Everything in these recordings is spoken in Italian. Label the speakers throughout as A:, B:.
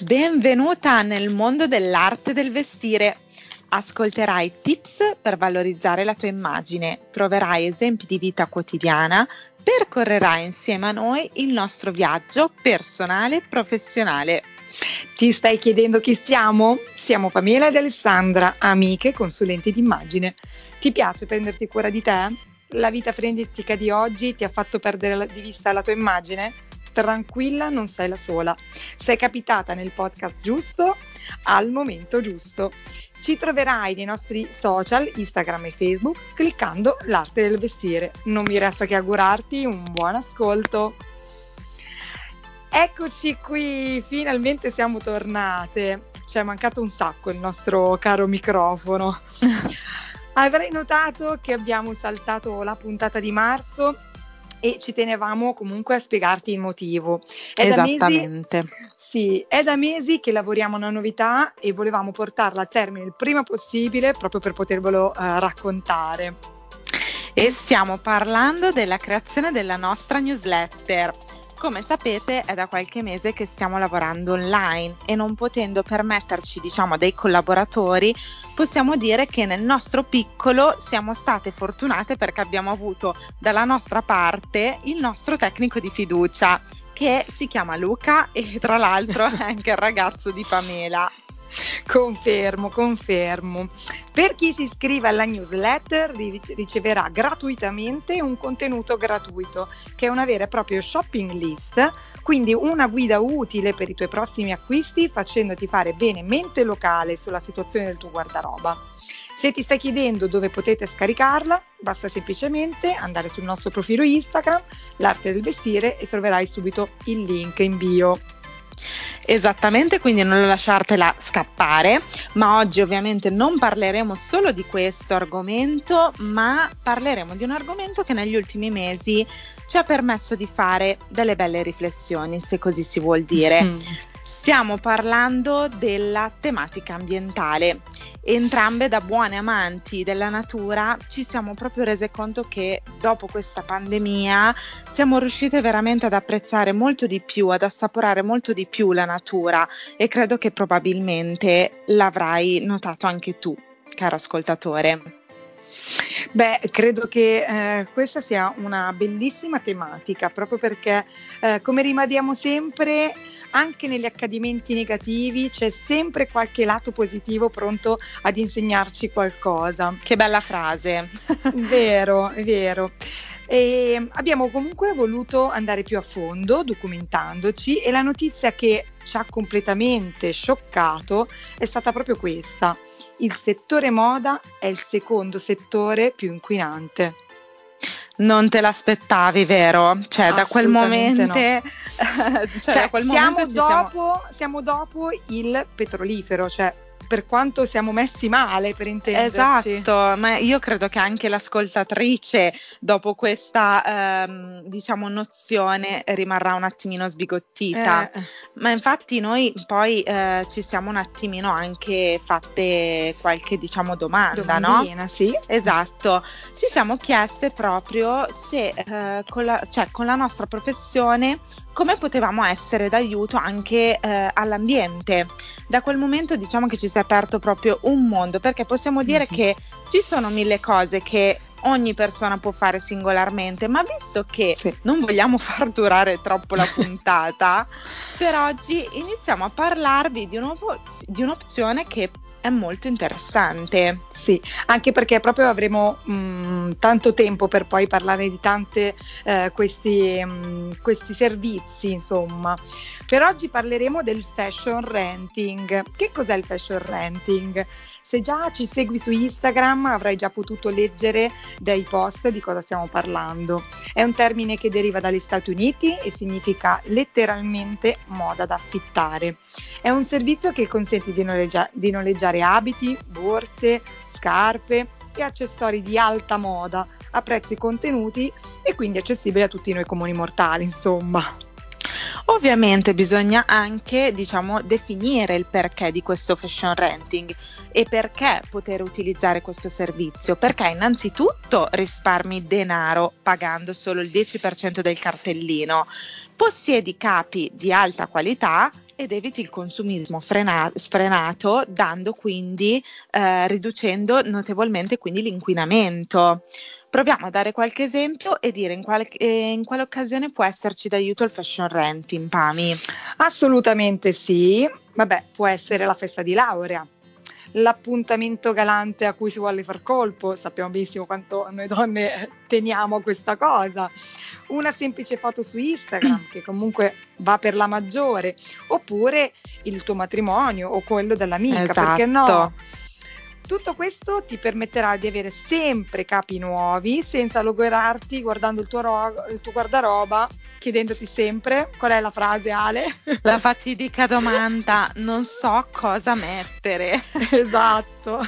A: Benvenuta nel mondo dell'arte del vestire. Ascolterai tips per valorizzare la tua immagine, troverai esempi di vita quotidiana, percorrerai insieme a noi il nostro viaggio personale e professionale.
B: Ti stai chiedendo chi siamo? Siamo Pamela ed Alessandra, amiche consulenti d'immagine. Ti piace prenderti cura di te? La vita frenetica di oggi ti ha fatto perdere di vista la tua immagine? tranquilla, non sei la sola. Sei capitata nel podcast giusto al momento giusto. Ci troverai nei nostri social, Instagram e Facebook, cliccando l'arte del vestire. Non mi resta che augurarti un buon ascolto. Eccoci qui, finalmente siamo tornate. Ci è mancato un sacco il nostro caro microfono. Avrei notato che abbiamo saltato la puntata di marzo e ci tenevamo comunque a spiegarti il motivo.
A: È Esattamente.
B: Mesi, sì, è da mesi che lavoriamo a una novità e volevamo portarla a termine il prima possibile proprio per potervelo eh, raccontare.
A: E stiamo parlando della creazione della nostra newsletter come sapete è da qualche mese che stiamo lavorando online e non potendo permetterci diciamo dei collaboratori possiamo dire che nel nostro piccolo siamo state fortunate perché abbiamo avuto dalla nostra parte il nostro tecnico di fiducia che si chiama Luca e tra l'altro è anche il ragazzo di Pamela.
B: Confermo, confermo. Per chi si iscrive alla newsletter riceverà gratuitamente un contenuto gratuito, che è una vera e propria shopping list, quindi una guida utile per i tuoi prossimi acquisti facendoti fare bene mente locale sulla situazione del tuo guardaroba. Se ti stai chiedendo dove potete scaricarla, basta semplicemente andare sul nostro profilo Instagram, l'arte del vestire e troverai subito il link in bio.
A: Esattamente, quindi non lasciartela scappare, ma oggi ovviamente non parleremo solo di questo argomento, ma parleremo di un argomento che negli ultimi mesi ci ha permesso di fare delle belle riflessioni, se così si vuol dire. Mm. Stiamo parlando della tematica ambientale entrambe da buone amanti della natura ci siamo proprio rese conto che dopo questa pandemia siamo riuscite veramente ad apprezzare molto di più, ad assaporare molto di più la natura e credo che probabilmente l'avrai notato anche tu, caro ascoltatore.
B: Beh, credo che eh, questa sia una bellissima tematica, proprio perché, eh, come rimadiamo sempre, anche negli accadimenti negativi c'è sempre qualche lato positivo pronto ad insegnarci qualcosa.
A: Che bella frase.
B: vero, è vero. E abbiamo comunque voluto andare più a fondo documentandoci e la notizia che ci ha completamente scioccato è stata proprio questa. Il settore moda è il secondo settore più inquinante.
A: Non te l'aspettavi, vero? Cioè, da quel momento. No.
B: cioè, cioè, da quel siamo, momento dopo, siamo... siamo dopo il petrolifero, cioè per quanto siamo messi male per intenderci.
A: Esatto, ma io credo che anche l'ascoltatrice dopo questa ehm, diciamo nozione rimarrà un attimino sbigottita. Eh. Ma infatti noi poi eh, ci siamo un attimino anche fatte qualche diciamo domanda,
B: Domandina,
A: no?
B: sì.
A: Esatto. Ci siamo chieste proprio se eh, con, la, cioè, con la nostra professione come potevamo essere d'aiuto anche eh, all'ambiente. Da quel momento diciamo che ci si è aperto proprio un mondo, perché possiamo dire mm-hmm. che ci sono mille cose che ogni persona può fare singolarmente, ma visto che sì. non vogliamo far durare troppo la puntata, per oggi iniziamo a parlarvi di, di un'opzione che è molto interessante.
B: Sì, anche perché proprio avremo mh, mm, tanto tempo per poi parlare di tanti eh, questi, mm, questi servizi, insomma. Per oggi parleremo del fashion renting. Che cos'è il fashion renting? Se già ci segui su Instagram avrai già potuto leggere dai post di cosa stiamo parlando. È un termine che deriva dagli Stati Uniti e significa letteralmente moda da affittare. È un servizio che consente di, noleggia- di noleggiare abiti, borse, scarpe e accessori di alta moda a prezzi contenuti e quindi accessibili a tutti noi comuni mortali, insomma.
A: Ovviamente bisogna anche, diciamo, definire il perché di questo fashion renting e perché poter utilizzare questo servizio. Perché innanzitutto risparmi denaro pagando solo il 10% del cartellino, possiedi capi di alta qualità ed eviti il consumismo frena- sfrenato, dando quindi, eh, riducendo notevolmente quindi l'inquinamento. Proviamo a dare qualche esempio e dire in quale, eh, in quale occasione può esserci d'aiuto il fashion renting, Pami.
B: Assolutamente sì. Vabbè, può essere la festa di laurea, l'appuntamento galante a cui si vuole far colpo, sappiamo benissimo quanto noi donne teniamo questa cosa, una semplice foto su Instagram che comunque va per la maggiore, oppure il tuo matrimonio o quello dell'amica, esatto. perché no? Tutto questo ti permetterà di avere sempre capi nuovi senza logorarti guardando il tuo, ro- il tuo guardaroba, chiedendoti sempre qual è la frase Ale.
A: La fatidica domanda, non so cosa mettere.
B: Esatto.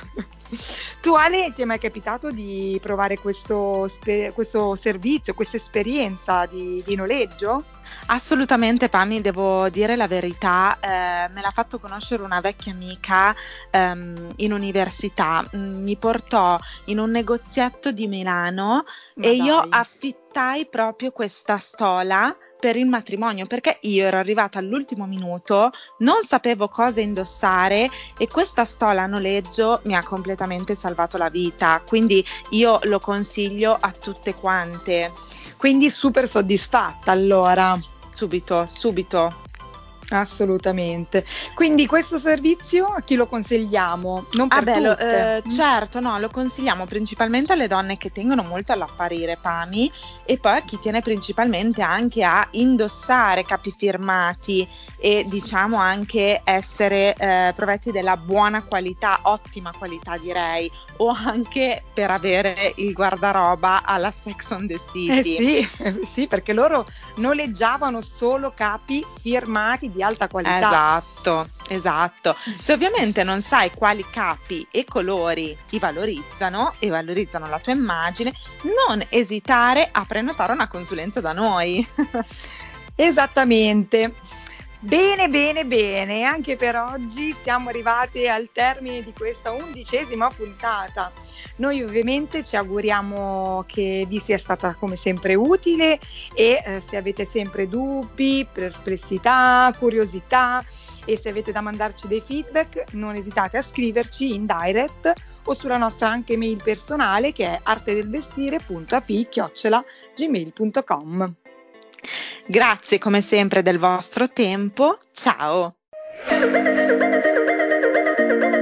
B: Tu Ale ti è mai capitato di provare questo, spe- questo servizio, questa esperienza di, di noleggio?
A: Assolutamente Pami, devo dire la verità, eh, me l'ha fatto conoscere una vecchia amica ehm, in università, mm, mi portò in un negozietto di Milano Ma e dai. io affittai proprio questa stola per il matrimonio perché io ero arrivata all'ultimo minuto, non sapevo cosa indossare e questa stola a noleggio mi ha completamente salvato la vita, quindi io lo consiglio a tutte quante.
B: Quindi super soddisfatta allora.
A: Subito, subito.
B: Assolutamente. Quindi questo servizio a chi lo consigliamo? Non per ah beh,
A: lo, eh, certo, no, lo consigliamo principalmente alle donne che tengono molto all'apparire Pami e poi a chi tiene principalmente anche a indossare capi firmati e diciamo anche essere eh, provetti della buona qualità, ottima qualità direi, o anche per avere il guardaroba alla Sex on the City.
B: Eh sì, sì, perché loro noleggiavano solo capi firmati di alta qualità.
A: Esatto, esatto. Se ovviamente non sai quali capi e colori ti valorizzano e valorizzano la tua immagine, non esitare a prenotare una consulenza da noi.
B: Esattamente. Bene, bene, bene, anche per oggi siamo arrivati al termine di questa undicesima puntata. Noi ovviamente ci auguriamo che vi sia stata come sempre utile e eh, se avete sempre dubbi, perplessità, curiosità e se avete da mandarci dei feedback non esitate a scriverci in direct o sulla nostra anche mail personale che è artedelvestire.ap-gmail.com.
A: Grazie come sempre del vostro tempo. Ciao!